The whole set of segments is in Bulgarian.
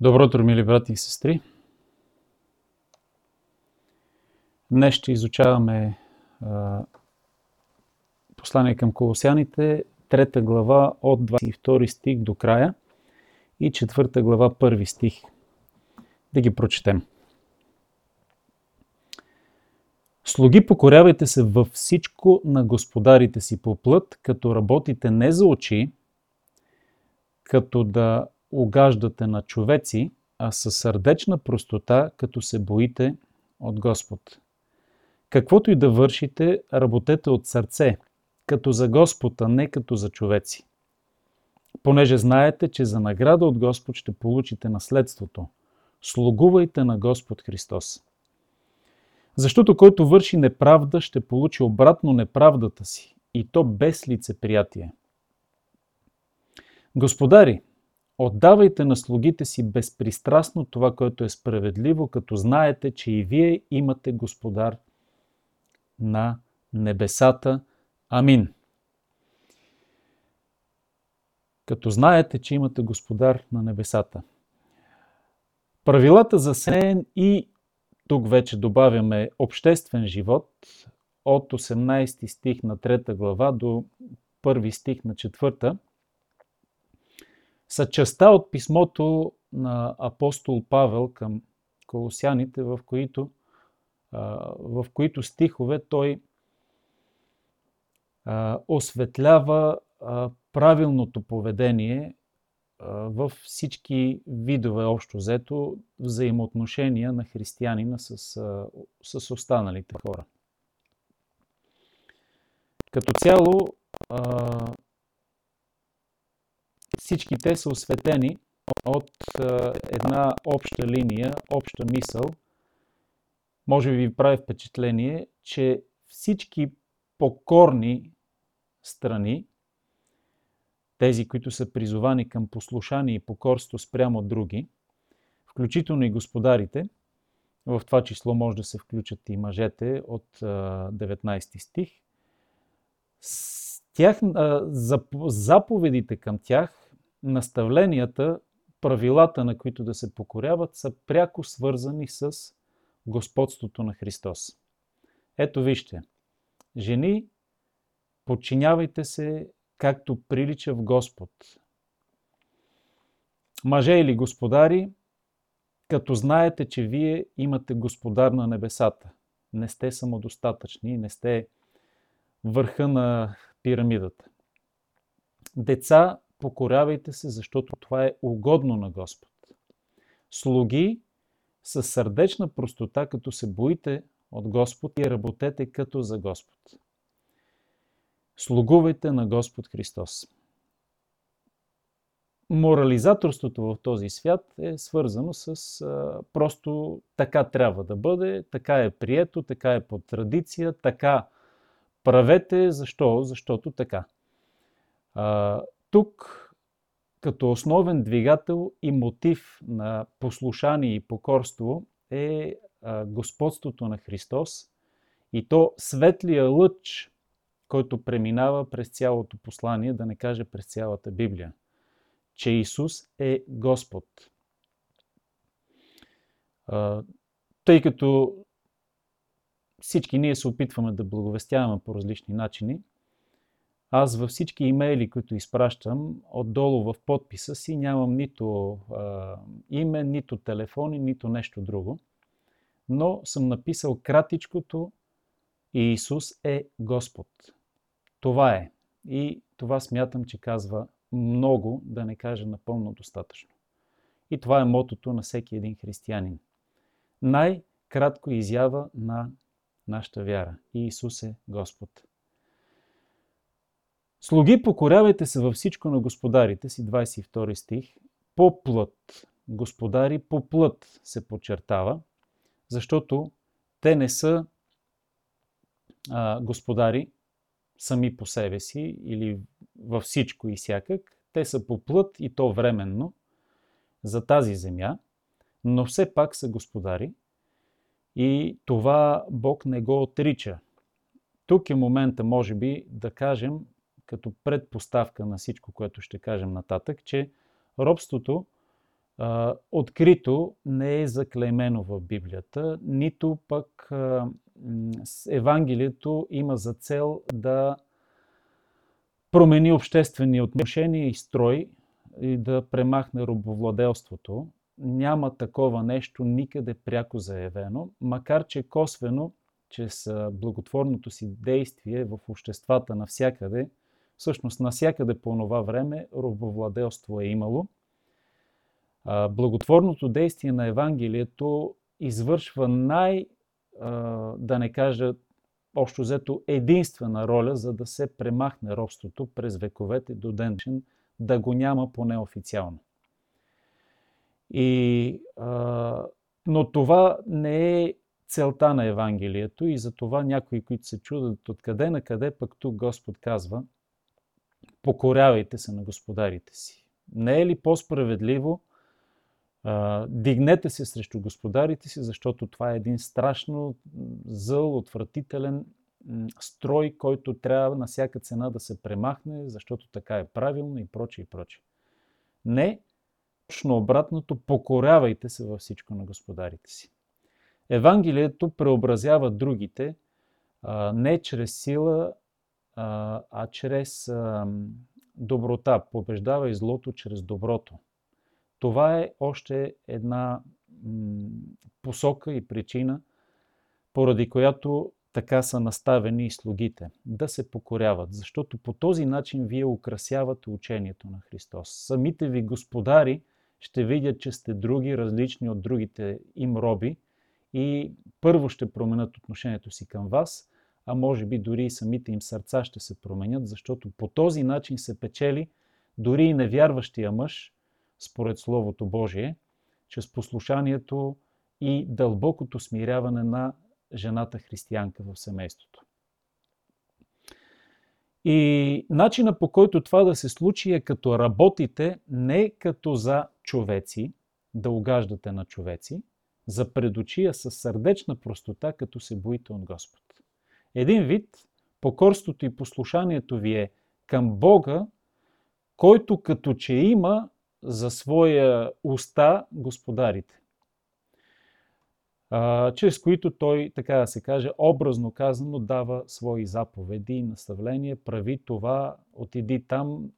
Добро утро, мили брати и сестри! Днес ще изучаваме а, послание към колосяните, трета глава от 22 стих до края и четвърта глава, първи стих. Да ги прочетем. Слуги, покорявайте се във всичко на господарите си по плът, като работите не за очи, като да угаждате на човеци, а със сърдечна простота, като се боите от Господ. Каквото и да вършите, работете от сърце, като за Господ, а не като за човеци. Понеже знаете, че за награда от Господ ще получите наследството. Слугувайте на Господ Христос. Защото който върши неправда, ще получи обратно неправдата си, и то без лицеприятие. Господари, Отдавайте на слугите си безпристрастно това, което е справедливо, като знаете, че и вие имате Господар на небесата. Амин. Като знаете, че имате Господар на небесата. Правилата за сеен и тук вече добавяме обществен живот от 18 стих на 3 глава до 1 стих на 4 са частта от писмото на апостол Павел към колосяните, в които, в които стихове той осветлява правилното поведение в всички видове общо взето взаимоотношения на християнина с, с останалите хора. Като цяло, всички те са осветени от една обща линия, обща мисъл. Може би ви прави впечатление, че всички покорни страни, тези, които са призовани към послушание и покорство спрямо други, включително и господарите, в това число може да се включат и мъжете от 19 стих, тях, заповедите към тях наставленията, правилата, на които да се покоряват, са пряко свързани с господството на Христос. Ето вижте, жени, подчинявайте се както прилича в Господ. Мъже или господари, като знаете, че вие имате господар на небесата. Не сте самодостатъчни, не сте върха на пирамидата. Деца, покорявайте се, защото това е угодно на Господ. Слуги със сърдечна простота, като се боите от Господ и работете като за Господ. Слугувайте на Господ Христос. Морализаторството в този свят е свързано с а, просто така трябва да бъде, така е прието, така е по традиция, така правете. Защо? Защото така. А, тук като основен двигател и мотив на послушание и покорство е господството на Христос и то светлия лъч, който преминава през цялото послание, да не каже през цялата Библия, че Исус е Господ. Тъй като всички ние се опитваме да благовестяваме по различни начини, аз във всички имейли, които изпращам, отдолу в подписа си нямам нито а, име, нито телефони, нито нещо друго. Но съм написал кратичкото Иисус е Господ. Това е. И това смятам, че казва много, да не кажа напълно достатъчно. И това е мотото на всеки един християнин. Най-кратко изява на нашата вяра. Иисус е Господ. Слуги, покорявайте се във всичко на господарите си, 22 стих, по плът. Господари по плът се подчертава, защото те не са а, господари сами по себе си или във всичко и всякак. Те са по плът и то временно за тази земя, но все пак са господари и това Бог не го отрича. Тук е момента, може би, да кажем като предпоставка на всичко, което ще кажем нататък, че робството открито не е заклеймено в Библията, нито пък Евангелието има за цел да промени обществени отношения и строй и да премахне робовладелството. Няма такова нещо никъде пряко заявено, макар че косвено, чрез благотворното си действие в обществата навсякъде, всъщност навсякъде по това време робовладелство е имало. Благотворното действие на Евангелието извършва най- да не кажа общо взето единствена роля, за да се премахне робството през вековете до ден да го няма поне официално. И, а, но това не е целта на Евангелието и за това някои, които се чудят откъде на къде, пък тук Господ казва покорявайте се на господарите си. Не е ли по-справедливо дигнете се срещу господарите си, защото това е един страшно зъл, отвратителен строй, който трябва на всяка цена да се премахне, защото така е правилно и прочее и прочее. Не, точно обратното, покорявайте се във всичко на господарите си. Евангелието преобразява другите не чрез сила, а, чрез доброта. Побеждава и злото чрез доброто. Това е още една посока и причина, поради която така са наставени и слугите, да се покоряват, защото по този начин вие украсявате учението на Христос. Самите ви господари ще видят, че сте други, различни от другите им роби и първо ще променят отношението си към вас, а може би дори и самите им сърца ще се променят, защото по този начин се печели дори и невярващия мъж, според Словото Божие, чрез послушанието и дълбокото смиряване на жената християнка в семейството. И начина по който това да се случи е като работите не като за човеци, да угаждате на човеци, за предочия с сърдечна простота, като се боите от Господ. Един вид, покорството и послушанието ви е към Бога, който като че има за своя уста господарите, чрез които той, така да се каже, образно казано, дава свои заповеди и наставления, прави това, отиди там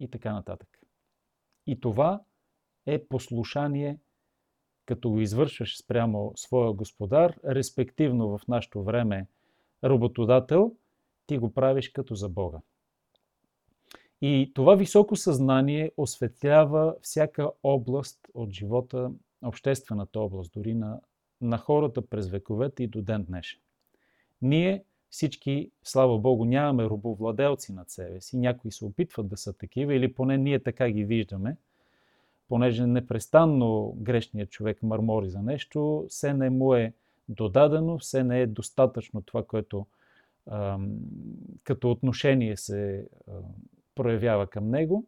и така нататък. И това е послушание, като го извършваш спрямо своя господар, респективно в нашето време работодател, ти го правиш като за Бога. И това високо съзнание осветлява всяка област от живота, обществената област, дори на, на хората през вековете и до ден днешен. Ние всички, слава Богу, нямаме робовладелци над себе си. Някои се опитват да са такива, или поне ние така ги виждаме, понеже непрестанно грешният човек мърмори за нещо, все не му е додадено, все не е достатъчно това, което ам, като отношение се ам, проявява към него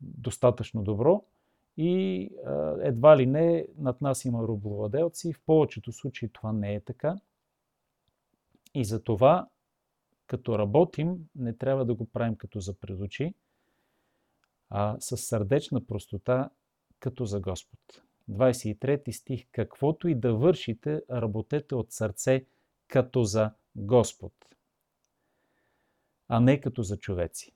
достатъчно добро и едва ли не над нас има рубловладелци. В повечето случаи това не е така. И за това, като работим, не трябва да го правим като за предочи, а с сърдечна простота, като за Господ. 23 стих. Каквото и да вършите, работете от сърце, като за Господ, а не като за човеци.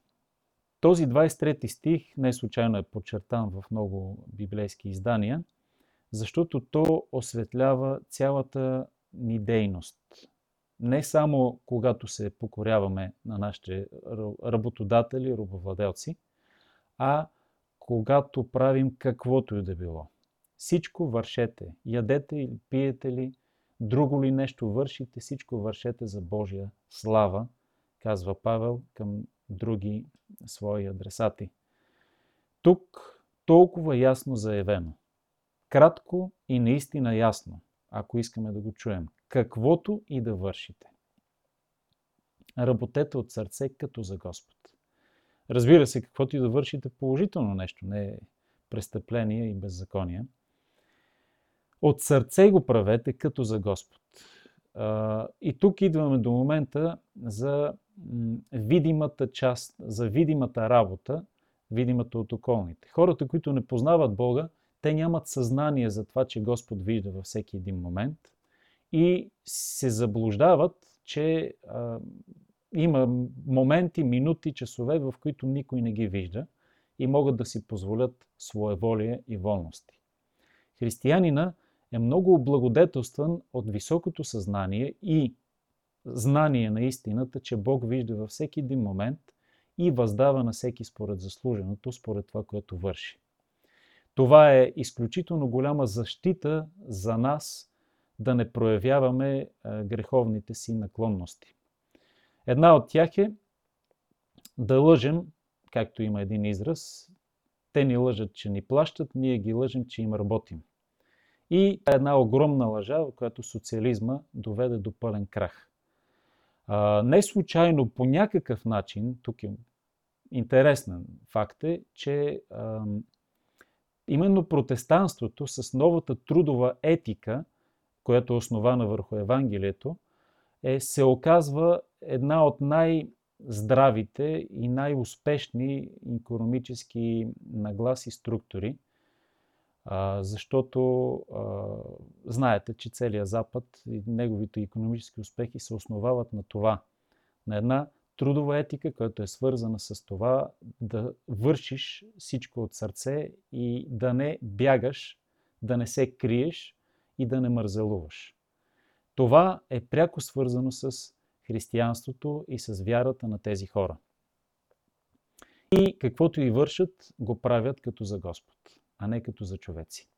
Този 23 стих не случайно е подчертан в много библейски издания, защото то осветлява цялата ни дейност. Не само когато се покоряваме на нашите работодатели, рабовладелци, а когато правим каквото и да било. Всичко вършете. Ядете или пиете ли, друго ли нещо вършите, всичко вършете за Божия слава, казва Павел към други свои адресати. Тук толкова ясно заявено. Кратко и наистина ясно, ако искаме да го чуем. Каквото и да вършите. Работете от сърце като за Господ. Разбира се, каквото и да вършите положително нещо, не е престъпление и беззаконие. От сърце го правете като за Господ. И тук идваме до момента за видимата част, за видимата работа видимата от околните. Хората, които не познават Бога, те нямат съзнание за това, че Господ вижда във всеки един момент и се заблуждават, че а, има моменти, минути, часове, в които никой не ги вижда и могат да си позволят своеволие и волности. Християнина е много облагодетелстван от високото съзнание и знание на истината, че Бог вижда във всеки един момент и въздава на всеки според заслуженото, според това, което върши. Това е изключително голяма защита за нас да не проявяваме греховните си наклонности. Една от тях е да лъжем, както има един израз, те ни лъжат, че ни плащат, ние ги лъжем, че им работим. И една огромна лъжа, в която социализма доведе до пълен крах. А, не случайно по някакъв начин, тук е интересен факт е, че а, именно протестанството с новата трудова етика, която е основана върху Евангелието, е, се оказва една от най-здравите и най-успешни економически нагласи структури, защото а, знаете, че целият Запад и неговите економически успехи се основават на това, на една трудова етика, която е свързана с това да вършиш всичко от сърце и да не бягаш, да не се криеш и да не мързелуваш. Това е пряко свързано с християнството и с вярата на тези хора. И каквото и вършат, го правят като за Господ, а не като за човеци.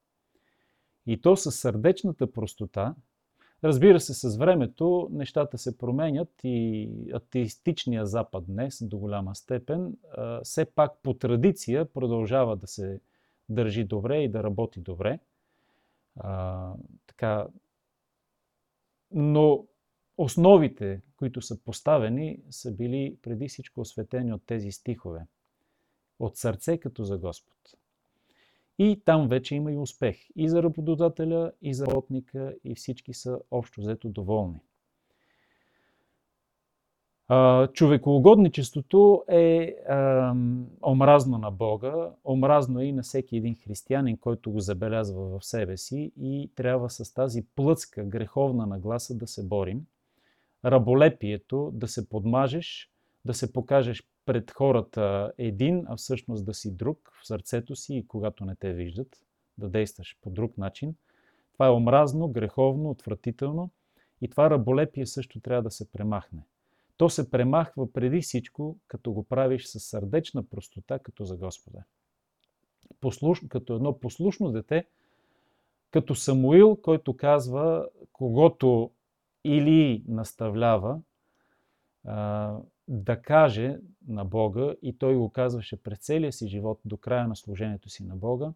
И то със сърдечната простота, Разбира се, с времето нещата се променят и атеистичният Запад днес до голяма степен все пак по традиция продължава да се държи добре и да работи добре. А, така, но основите, които са поставени, са били преди всичко осветени от тези стихове. От сърце като за Господ. И там вече има и успех. И за работодателя, и за работника, и всички са общо взето доволни. Човекоугодничеството е омразно на Бога, омразно е и на всеки един християнин, който го забелязва в себе си и трябва с тази плъцка, греховна нагласа да се борим. Раболепието, да се подмажеш, да се покажеш пред хората един, а всъщност да си друг в сърцето си и когато не те виждат, да действаш по друг начин. Това е омразно, греховно, отвратително и това раболепие също трябва да се премахне. То се премахва преди всичко, като го правиш с сърдечна простота, като за Господа. Послуш... Като едно послушно дете, като Самуил, който казва, когато или наставлява, да каже на Бога, и той го казваше през целия си живот до края на служението си на Бога,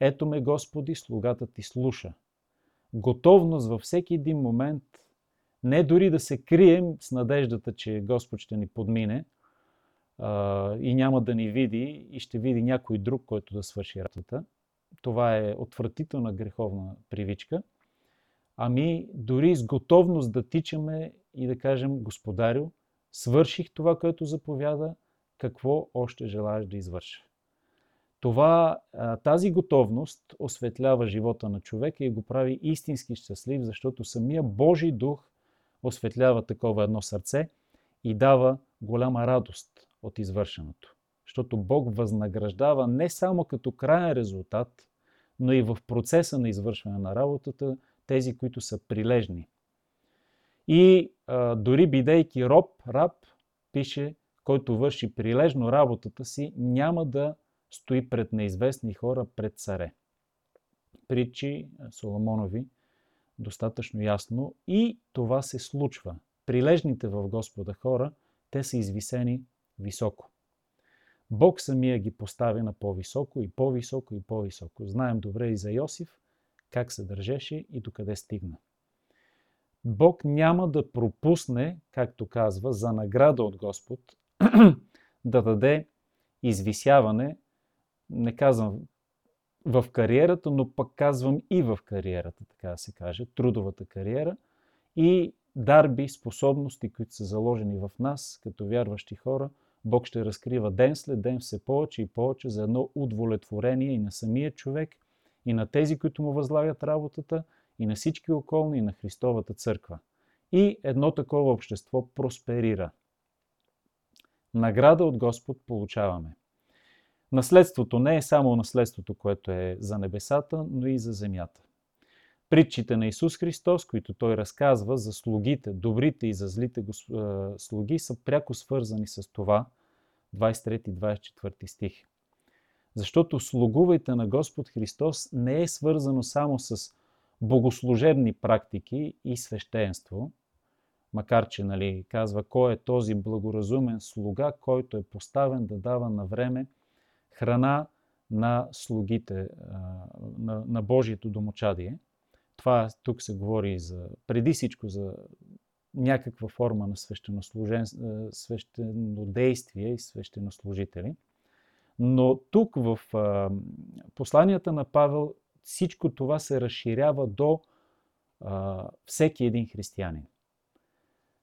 ето ме Господи, слугата ти слуша. Готовност във всеки един момент, не дори да се крием с надеждата, че Господ ще ни подмине а, и няма да ни види и ще види някой друг, който да свърши работата. Това е отвратителна греховна привичка. Ами дори с готовност да тичаме и да кажем, Господарю, свърших това, което заповяда, какво още желаеш да извърша. Това, тази готовност осветлява живота на човека и го прави истински щастлив, защото самия Божий дух осветлява такова едно сърце и дава голяма радост от извършеното. Защото Бог възнаграждава не само като крайен резултат, но и в процеса на извършване на работата тези, които са прилежни – и дори бидейки роб, раб, пише, който върши прилежно работата си, няма да стои пред неизвестни хора, пред царе. Притчи Соломонови достатъчно ясно и това се случва. Прилежните в Господа хора, те са извисени високо. Бог самия ги постави на по-високо и по-високо и по-високо. Знаем добре и за Йосиф как се държеше и докъде стигна. Бог няма да пропусне, както казва, за награда от Господ, да даде извисяване, не казвам в кариерата, но пък казвам и в кариерата, така да се каже, трудовата кариера и дарби, способности, които са заложени в нас, като вярващи хора, Бог ще разкрива ден след ден все повече и повече за едно удовлетворение и на самия човек, и на тези, които му възлагат работата, и на всички околни, и на Христовата църква. И едно такова общество просперира. Награда от Господ получаваме. Наследството не е само наследството, което е за небесата, но и за земята. Притчите на Исус Христос, които той разказва за слугите, добрите и за злите слуги, са пряко свързани с това, 23-24 стих. Защото слугувайте на Господ Христос не е свързано само с богослужебни практики и свещенство, макар че нали, казва кой е този благоразумен слуга, който е поставен да дава на време храна на слугите, на, на Божието домочадие. Това тук се говори за, преди всичко за някаква форма на свещенодействие и свещенослужители. Но тук в посланията на Павел всичко това се разширява до всеки един християнин.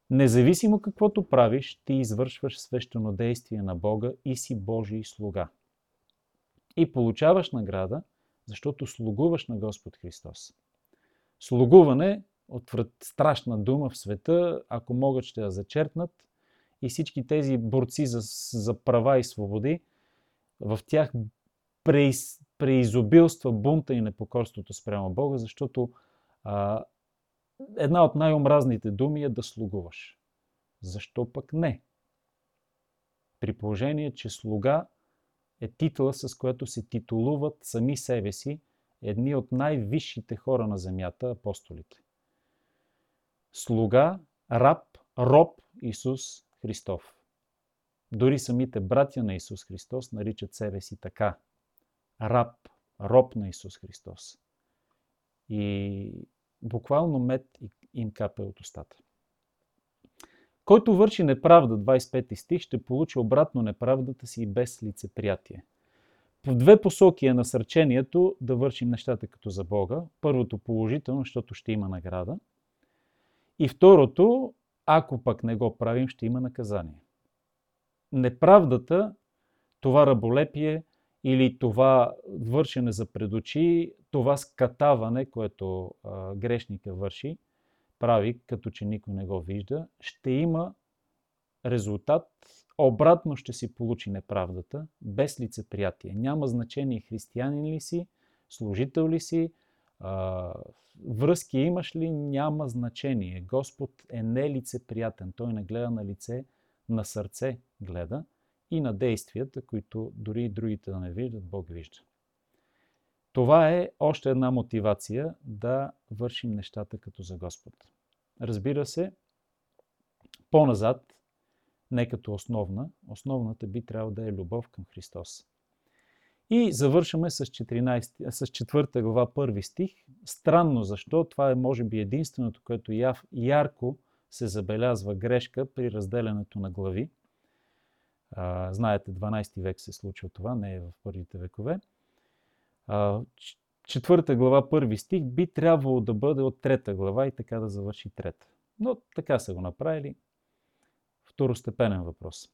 Независимо каквото правиш, ти извършваш свещено действие на Бога и си Божий слуга. И получаваш награда, защото слугуваш на Господ Христос. Слугуване, отврат страшна дума в света, ако могат ще я зачерпнат, и всички тези борци за, за права и свободи, в тях преиз, преизобилства бунта и непокорството спрямо Бога, защото а, една от най-омразните думи е да слугуваш. Защо пък не? При положение, че слуга е титла, с което се титулуват сами себе си едни от най-висшите хора на земята, апостолите. Слуга, раб, роб Исус Христов. Дори самите братя на Исус Христос наричат себе си така. Раб, роб на Исус Христос. И буквално мед им капе от устата. Който върши неправда, 25 стих, ще получи обратно неправдата си и без лицеприятие. В две посоки е насърчението да вършим нещата като за Бога. Първото положително, защото ще има награда. И второто, ако пък не го правим, ще има наказание. Неправдата, това раболепие или това вършене за предочи, това скатаване, което а, грешника върши, прави, като че никой не го вижда, ще има резултат, обратно ще си получи неправдата, без лицеприятие. Няма значение християнин ли си, служител ли си, а, връзки имаш ли, няма значение. Господ е нелицеприятен. Той не гледа на лице, на сърце гледа и на действията, които дори и другите да не виждат, Бог вижда. Това е още една мотивация да вършим нещата като за Господ. Разбира се, по-назад, не като основна, основната би трябвало да е любов към Христос. И завършваме с, 14, с 4 глава, първи стих. Странно защо, това е може би единственото, което ярко се забелязва грешка при разделянето на глави. А, знаете, 12 век се случва това, не е в първите векове. А, четвърта глава, първи стих, би трябвало да бъде от трета глава и така да завърши трета. Но така са го направили. Второстепенен въпрос.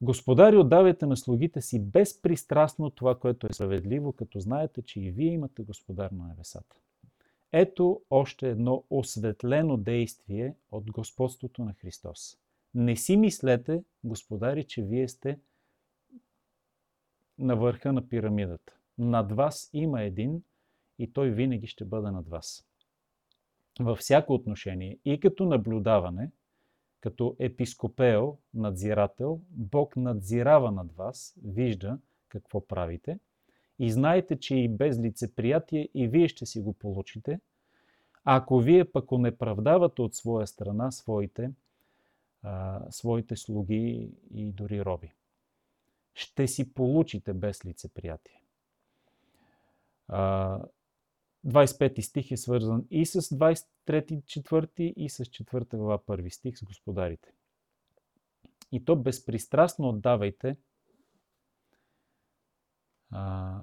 Господари, отдавайте на слугите си безпристрастно това, което е справедливо, като знаете, че и вие имате господар на небесата. Ето още едно осветлено действие от господството на Христос. Не си мислете, господари, че вие сте на върха на пирамидата. Над вас има един и той винаги ще бъде над вас. Във всяко отношение и като наблюдаване, като епископео, надзирател, Бог надзирава над вас, вижда какво правите и знаете, че и без лицеприятие и вие ще си го получите, ако вие пък онеправдавате от своя страна своите, а, своите слуги и дори роби. Ще си получите без лицеприятие. 25 стих е свързан и с 23, 4 и с 4 глава 1 стих с господарите. И то безпристрастно отдавайте, а,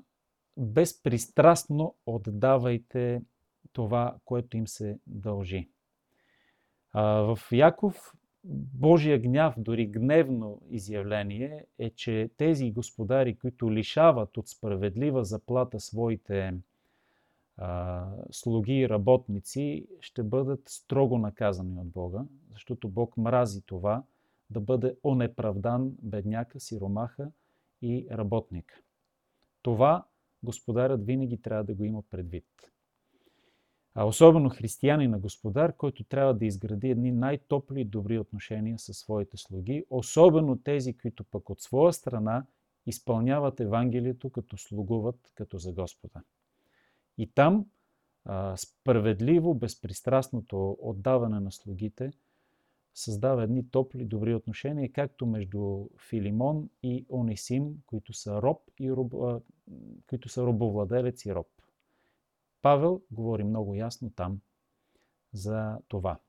безпристрастно отдавайте това, което им се дължи. А, в Яков Божия гняв, дори гневно изявление е, че тези господари, които лишават от справедлива заплата своите а, слуги и работници, ще бъдат строго наказани от Бога, защото Бог мрази това да бъде онеправдан бедняка, сиромаха и работник. Това господарят винаги трябва да го има предвид а особено християнин на Господар, който трябва да изгради едни най-топли и добри отношения със своите слуги, особено тези, които пък от своя страна изпълняват Евангелието, като слугуват като за Господа. И там справедливо, безпристрастното отдаване на слугите създава едни топли, добри отношения, както между Филимон и Онисим, които са, роб и роб, които са робовладелец и роб. Павел говори много ясно там за това.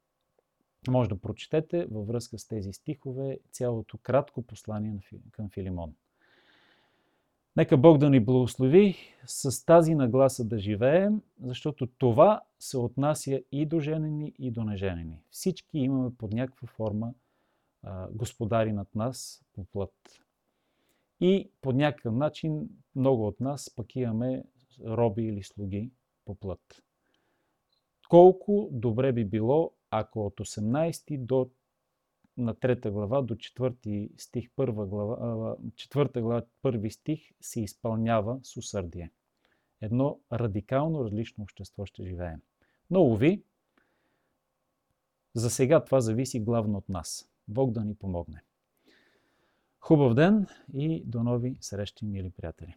Може да прочетете във връзка с тези стихове цялото кратко послание към Филимон. Нека Бог да ни благослови с тази нагласа да живеем, защото това се отнася и до женени, и до неженени. Всички имаме под някаква форма а, господари над нас по плът. И по някакъв начин много от нас пък имаме роби или слуги по плът. Колко добре би било, ако от 18 до на трета глава до четвърти стих, първа глава, четвърта глава, първи стих се изпълнява с усърдие. Едно радикално различно общество ще живеем. Но, уви, за сега това зависи главно от нас. Бог да ни помогне. Хубав ден и до нови срещи, мили приятели!